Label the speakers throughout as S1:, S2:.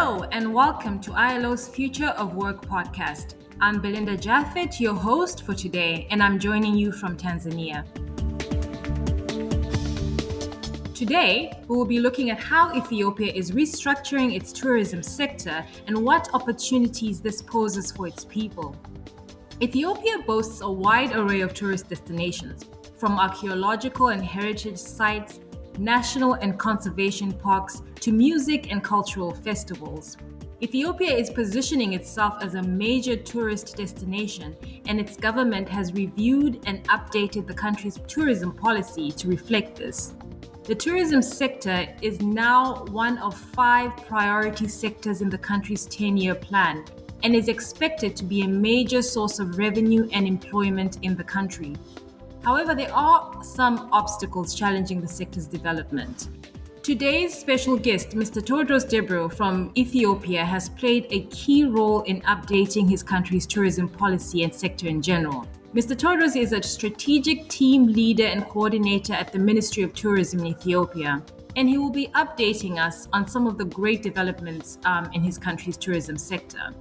S1: Hello, and welcome to ILO's Future of Work podcast. I'm Belinda Jaffet, your host for today, and I'm joining you from Tanzania. Today, we will be looking at how Ethiopia is restructuring its tourism sector and what opportunities this poses for its people. Ethiopia boasts a wide array of tourist destinations, from archaeological and heritage sites, national and conservation parks, to music and cultural festivals. Ethiopia is positioning itself as a major tourist destination, and its government has reviewed and updated the country's tourism policy to reflect this. The tourism sector is now one of five priority sectors in the country's 10 year plan and is expected to be a major source of revenue and employment in the country. However, there are some obstacles challenging the sector's development. Today's special guest, Mr. Tewodros Derbew from Ethiopia, has played a key role in updating his country's tourism policy and sector in general. Mr. Tewodros is a strategic team leader and coordinator at the Ministry of Tourism in Ethiopia, and he will be updating us on some of the great developments um, in his country's tourism sector.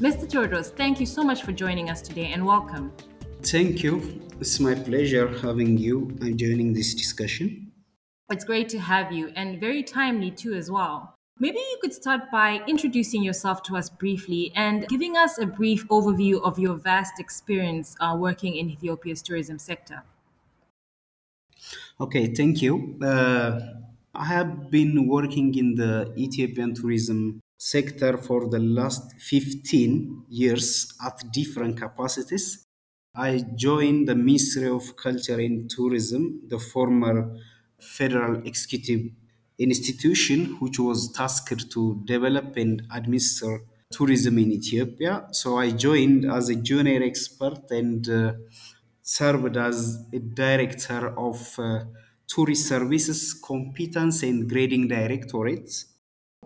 S1: Mr. Tewodros, thank you so much for joining us today and welcome.
S2: Thank you. It's my pleasure having you and joining this discussion.
S1: It's great to have you and very timely too, as well. Maybe you could start by introducing yourself to us briefly and giving us a brief overview of your vast experience uh, working in Ethiopia's tourism sector.
S2: Okay, thank you. Uh, I have been working in the Ethiopian tourism sector for the last 15 years at different capacities. I joined the Ministry of Culture and Tourism, the former federal executive institution, which was tasked to develop and administer tourism in Ethiopia. So I joined as a junior expert and uh, served as a director of uh, tourist services competence and grading directorates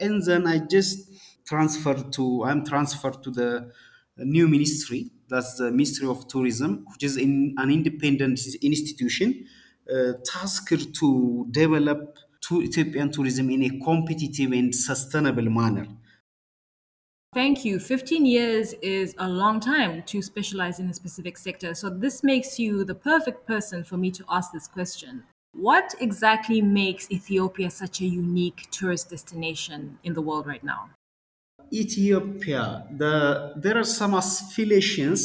S2: and then I just transferred to I'm transferred to the new ministry. That's the Ministry of Tourism, which is in an independent institution uh, tasked to develop to Ethiopian tourism in a competitive and sustainable manner.
S1: Thank you. 15 years is a long time to specialize in a specific sector. So, this makes you the perfect person for me to ask this question. What exactly makes Ethiopia such a unique tourist destination in the world right now?
S2: Ethiopia, the, there are some affiliations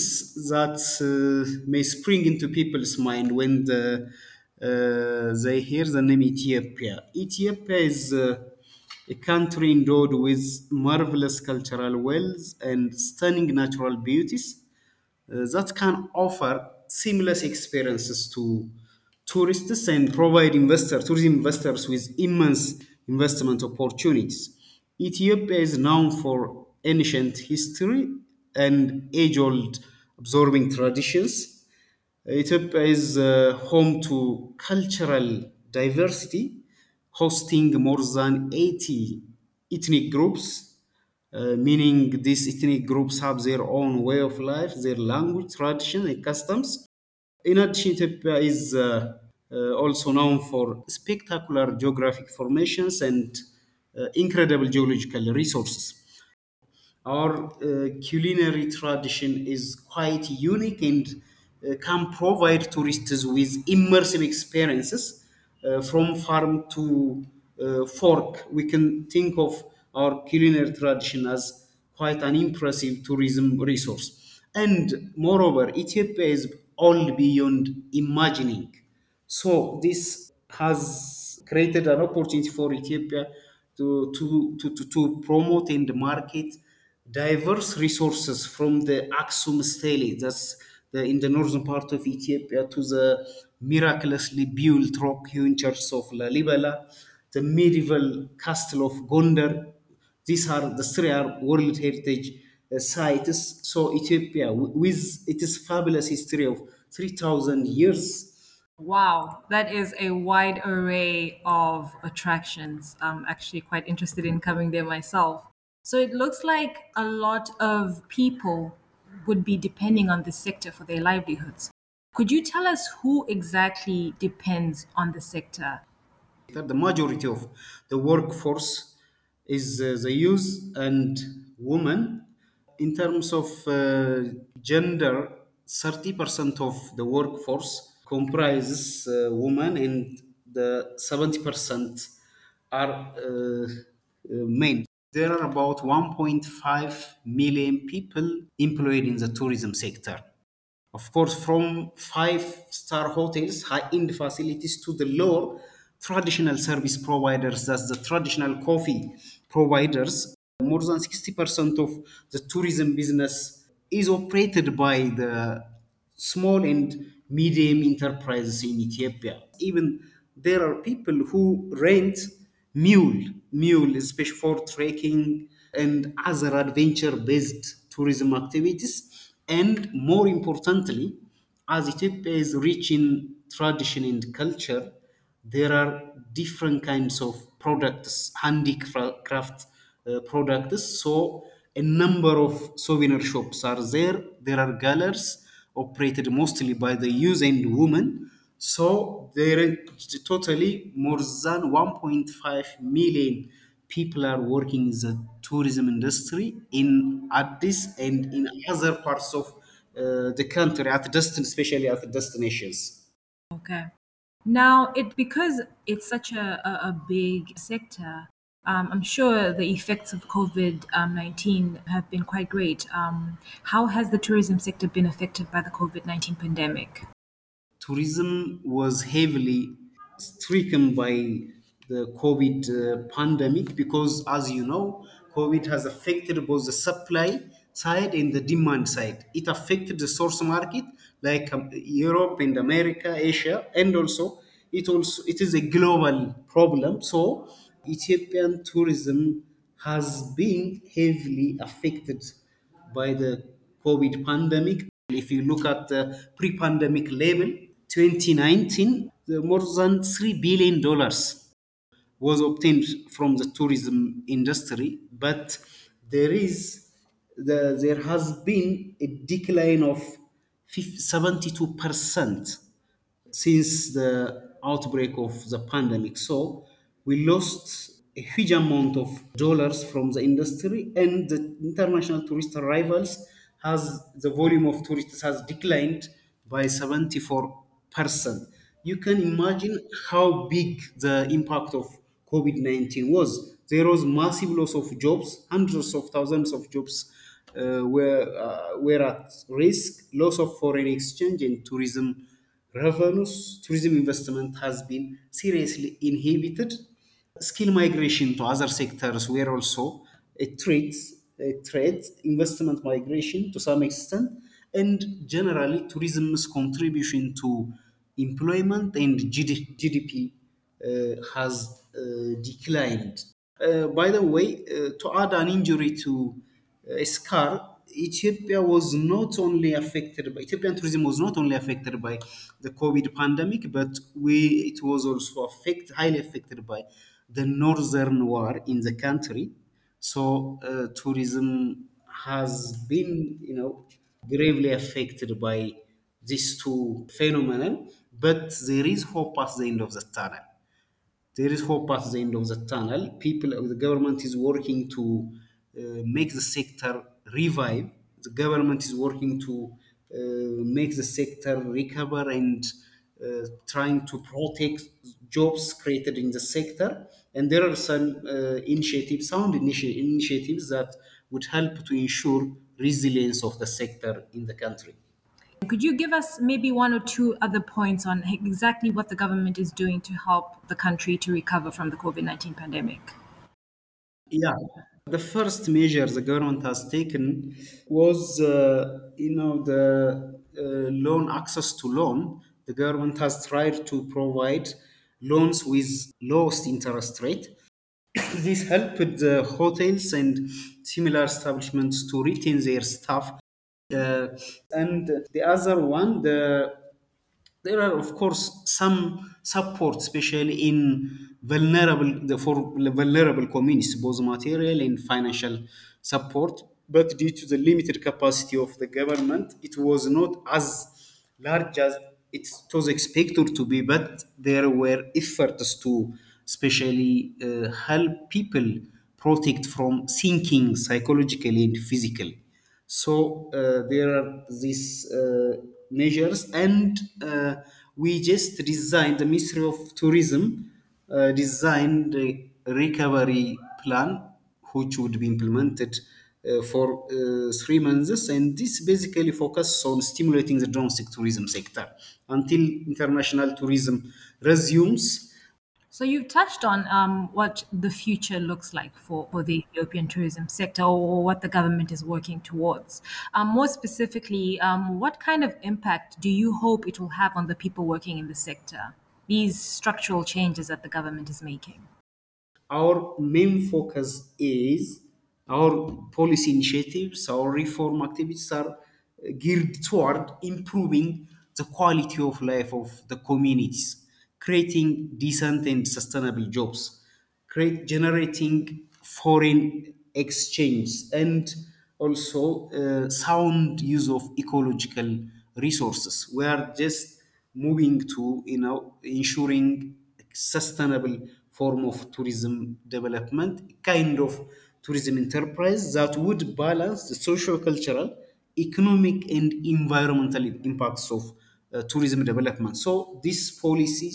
S2: that uh, may spring into people's mind when the, uh, they hear the name Ethiopia. Ethiopia is uh, a country endowed with marvelous cultural wealth and stunning natural beauties uh, that can offer seamless experiences to tourists and provide investor, tourism investors with immense investment opportunities. Ethiopia is known for ancient history and age-old absorbing traditions. Ethiopia is uh, home to cultural diversity, hosting more than 80 ethnic groups uh, meaning these ethnic groups have their own way of life, their language, tradition, and customs. In addition, Ethiopia is uh, uh, also known for spectacular geographic formations and uh, incredible geological resources. Our culinary tradition is quite unique and can provide tourists with immersive experiences uh, from farm to uh, fork. We can think of our culinary tradition as quite an impressive tourism resource. And moreover, Ethiopia is all beyond imagining. So this has created an opportunity for Ethiopia to, to, to, to, to promote and market diverse resources from the Aksum stele, that's the, in the northern part of Ethiopia, to the miraculously built rock-hewn churches of Lalibela, the medieval castle of Gondar. These are the three are World Heritage sites. So Ethiopia, with its fabulous history of 3,000 years,
S1: Wow, that is a wide array of attractions. I'm actually quite interested in coming there myself. So it looks like a lot of people would be depending on this sector for their livelihoods. Could you tell us who exactly depends on the sector?
S2: The majority of the workforce is uh, the youth and women. In terms of uh, gender, 30% of the workforce comprises uh, women and the 70% are uh, men. There are about 1.5 million people employed in the tourism sector. Of course, from five star hotels, high end facilities to the lower traditional service providers, that's the traditional coffee providers, more than 60% of the tourism business is operated by the small and medium enterprises in Ethiopia. Even there are people who rent mule, mule, especially for trekking and other adventure-based tourism activities. And more importantly, as Ethiopia is rich in tradition and culture, there are different kinds of products, handicraft uh, products. So a number of souvenir shops are there. There are galleries operated mostly by the youth and women. So there are totally more than 1.5 million people are working in the tourism industry in Addis and in other parts of uh, the country at destin, especially at the destinations.
S1: Okay. Now, it because it's such a, a, a big sector, um, I'm sure the effects of COVID um, 19 have been quite great. Um, how has the tourism sector been affected by the COVID 19 pandemic?
S2: tourism was heavily stricken by the COVID uh, pandemic because, as you know, COVID has affected both the supply side and the demand side. It affected the source market like um, Europe and America, Asia, and also it also it is a global problem. So Ethiopian tourism has been heavily affected by the COVID pandemic. If you look at the pre-pandemic level, 2019, more than three billion dollars was obtained from the tourism industry, but there is the, there has been a decline of 72% since the outbreak of the pandemic. So we lost a huge amount of dollars from the industry, and the international tourist arrivals has the volume of tourists has declined by 74%. You can imagine how big the impact of COVID 19 was. There was massive loss of jobs, hundreds of thousands of jobs uh, were, uh, were at risk, loss of foreign exchange and tourism revenues, tourism investment has been seriously inhibited. Skill migration to other sectors were also a threat, a threat, investment migration to some extent, and generally tourism's contribution to employment and GDP uh, has uh, declined. Uh, by the way, uh, to add an injury to uh, a scar, Ethiopia was not only affected by Ethiopian tourism was not only affected by the COVID pandemic, but we it was also affected highly affected by the northern war in the country. So uh, tourism has been, you know, gravely affected by these two phenomena, but there is hope at the end of the tunnel there is hope at the end of the tunnel. People, the government is working to uh, make the sector revive. The government is working to uh, make the sector recover and uh, trying to protect jobs created in the sector. And there are some uh, initiatives, sound initi- initiatives that would help to ensure resilience of the sector in the country.
S1: Could you give us maybe one or two other points on exactly what the government is doing to help the country to recover from the COVID 19 pandemic?
S2: Yeah, the first measure the government has taken was, uh, you know, the uh, loan access to loan. The government has tried to provide loans with lowest interest rate. this helped the hotels and similar establishments to retain their staff. Uh, and the other one, the there are of course some support especially in vulnerable the, for vulnerable communities both material and financial support but due to the limited capacity of the government it was not as large as it was expected to be but there were efforts to especially uh, help people protect from thinking psychologically and physically. So uh, there are these uh, measures, and uh, we just designed the Ministry of Tourism uh, designed a recovery plan which would be implemented for uh, three months, and this basically focuses on stimulating the domestic tourism sector until international tourism resumes
S1: So you've touched on um, what the future looks like for, for the Ethiopian tourism sector or what the government is working towards. Um, more specifically, um, what kind of impact do you hope it will have on the people working in the sector? These structural changes that the government is making.
S2: our main focus is our policy initiatives, our reform activities are geared toward improving the quality of life of the communities, creating decent and sustainable jobs, create, generating foreign exchange, and also uh, sound use of ecological resources. We are just moving to you know ensuring a sustainable form of tourism development, kind of tourism enterprise that would balance the social, cultural, economic, and environmental impacts of uh, tourism development. So, this policy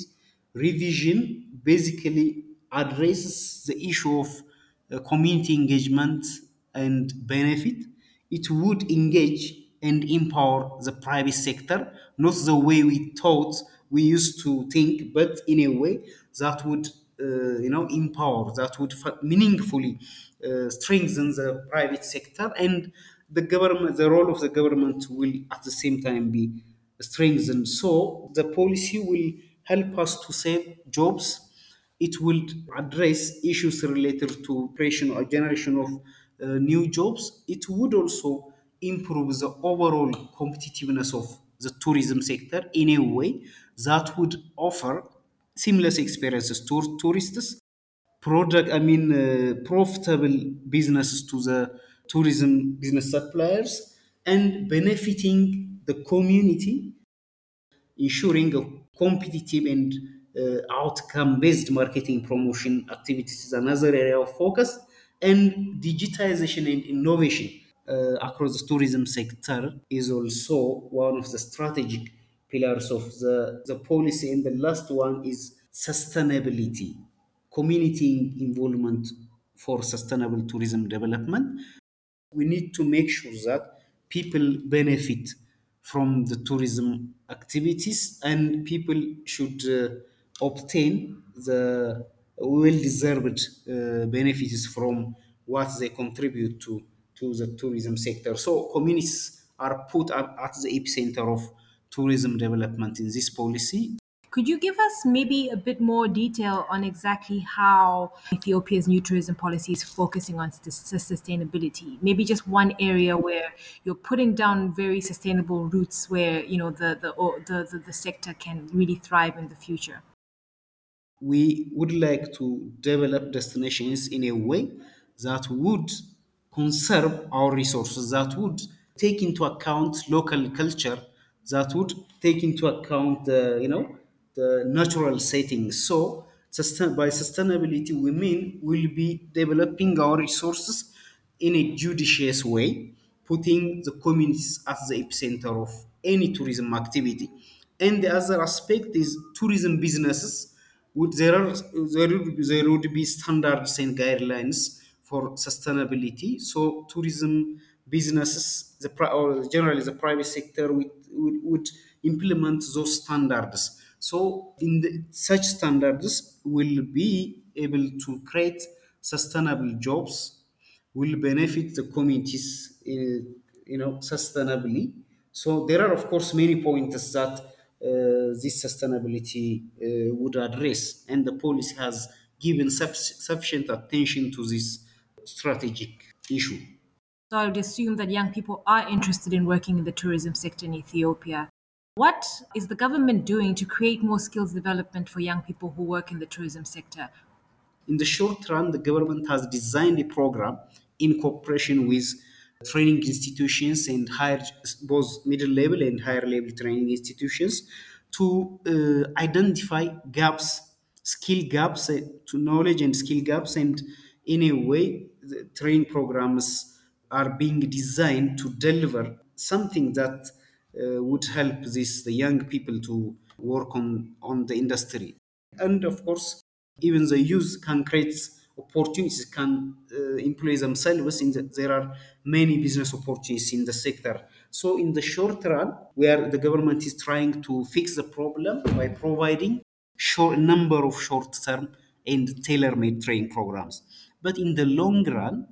S2: revision basically addresses the issue of uh, community engagement and benefit. It would engage and empower the private sector, not the way we thought we used to think, but in a way that would, you know, empower, that would meaningfully uh, strengthen the private sector, and the government, the role of the government will at the same time be strengthened. So the policy will help us to save jobs it will address issues related to creation or generation of uh, new jobs. It would also improve the overall competitiveness of the tourism sector in a way that would offer seamless experiences. To tourists product i mean uh, profitable businesses to the tourism business suppliers and benefiting the community ensuring a competitive and uh, outcome-based marketing promotion activities is another area of focus, and digitization and innovation uh, across the tourism sector is also one of the strategic pillars of the, the policy. And the last one is sustainability, community involvement for sustainable tourism development we need to make sure that people benefit from the tourism activities and people should uh, obtain the well-deserved uh, benefits from what they contribute to to the tourism sector so communities are put at, at the epicenter of tourism development in this policy
S1: Could you give us maybe a bit more detail on exactly how Ethiopia's new tourism policy is focusing on sus- sustainability? Maybe just one area where you're putting down very sustainable routes where you know the the the, the, the sector can really thrive in the future.
S2: we would like to develop destinations in a way that would conserve our resources, that would take into account local culture, that would take into account the, you know, the natural settings. So, by sustainability, we mean we'll be developing our resources in a judicious way, putting the communities at the epicenter of any tourism activity. And the other aspect is tourism businesses would there are there would, there would be standards and guidelines for sustainability so tourism businesses the or generally the private sector would, would, would implement those standards so in the, such standards will be able to create sustainable jobs will benefit the communities, in, you know, sustainably. So there are, of course, many points that uh, this sustainability uh, would address, and the policy has given suffic- sufficient attention to this strategic issue.
S1: So I would assume that young people are interested in working in the tourism sector in Ethiopia. What is the government doing to create more skills development for young people who work in the tourism sector?
S2: In the short run, the government has designed a program in cooperation with training institutions and higher, both middle level and higher level training institutions to uh, identify gaps, skill gaps, uh, to knowledge and skill gaps, and in a way, the training programs are being designed to deliver something that uh, would help this the young people to work on on the industry. And of course even the youth can create opportunities can uh, employ themselves in the, there are many business opportunities in the sector. So in the short run where the government is trying to fix the problem by providing short number of short term and tailor-made training programs. But in the long run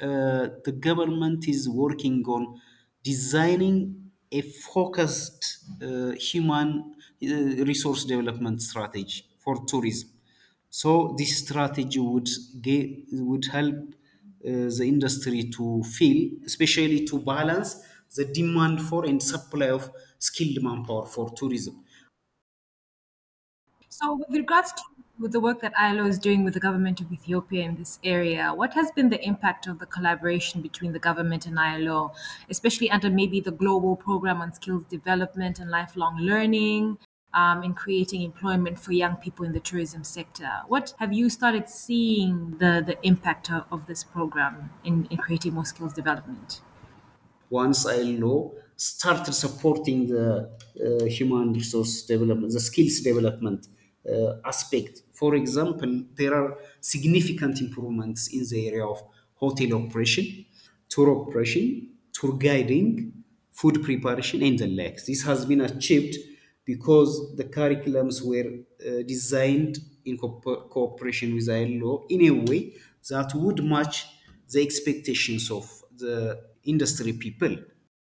S2: uh, the government is working on designing a focused uh, human uh, resource development strategy for tourism. So this strategy would get, would help uh, the industry to fill, especially to balance the demand for and supply of skilled manpower for tourism.
S1: So, with regards to with the work that ILO is doing with the government of Ethiopia in this area, what has been the impact of the collaboration between the government and ILO, especially under maybe the global program on skills development and lifelong learning, um, in creating employment for young people in the tourism sector? What have you started seeing the, the impact of, of this program in, in creating more skills development?
S2: once ILO started supporting the uh, human resource development, the skills development aspect. For example, there are significant improvements in the area of hotel operation, tour operation, tour guiding, food preparation, and the likes. This has been achieved because the curriculums were uh, designed in co- cooperation with ILO in a way that would match the expectations of the industry people.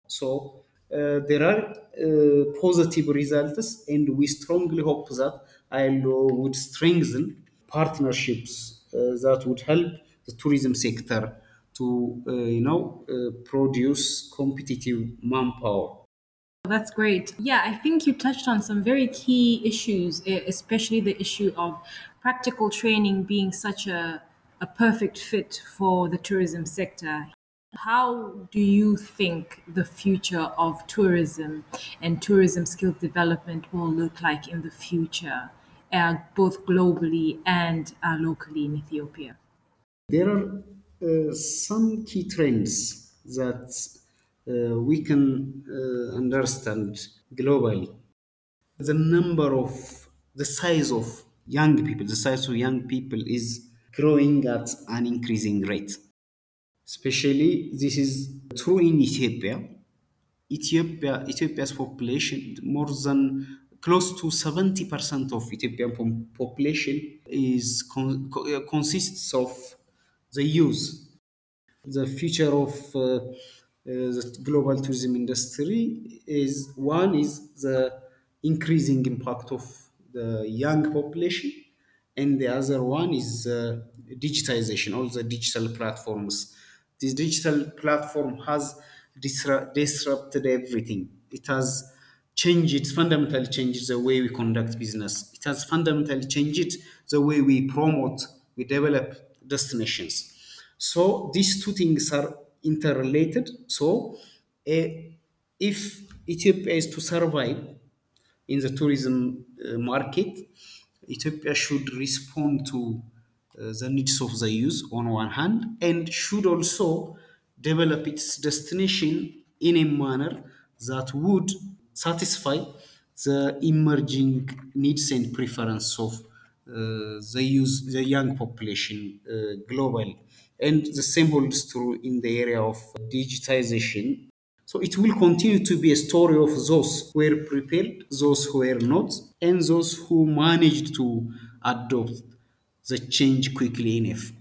S2: So uh, there are uh, positive results, and we strongly hope that ILO would strengthen partnerships uh, that would help the tourism sector to, uh, you know, uh, produce competitive manpower.
S1: That's great. Yeah, I think you touched on some very key issues, especially the issue of practical training being such a, a perfect fit for the tourism sector. How do you think the future of tourism and tourism skills development will look like in the future, uh, both globally and uh, locally in Ethiopia?
S2: There are uh, some key trends that uh, we can uh, understand globally. The number of, the size of young people, the size of young people is growing at an increasing rate. Especially, this is true in Ethiopia. Ethiopia, Ethiopia's population, more than close to 70% of Ethiopian population is con- uh, consists of the youth. The future of uh, uh, the global tourism industry is one is the increasing impact of the young population and the other one is uh, digitization all the digital platforms. This digital platform has disru- disrupted everything. It has changed it fundamentally changed the way we conduct business it has fundamentally changed the way we promote we develop destinations so these two things are interrelated. So eh, if Ethiopia is to survive in the tourism uh, market, Ethiopia should respond to uh, the needs of the youth on one hand and should also develop its destination in a manner that would satisfy the emerging needs and preference of uh, the youth, the young population uh, globally. And the same holds true in the area of digitization. So it will continue to be a story of those who were prepared, those who were not, and those who managed to adopt the change quickly enough.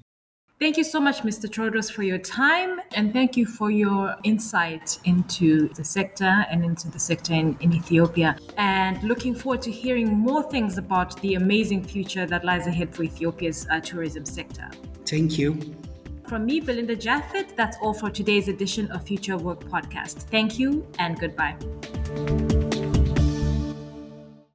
S1: Thank you so much, Mr. Tewodros, for your time and thank you for your insight into the sector and into the sector in, in Ethiopia. And looking forward to hearing more things about the amazing future that lies ahead for Ethiopia's uh, tourism sector.
S2: Thank you.
S1: From me, Belinda Jaffet, that's all for today's edition of Future Work Podcast. Thank you and goodbye.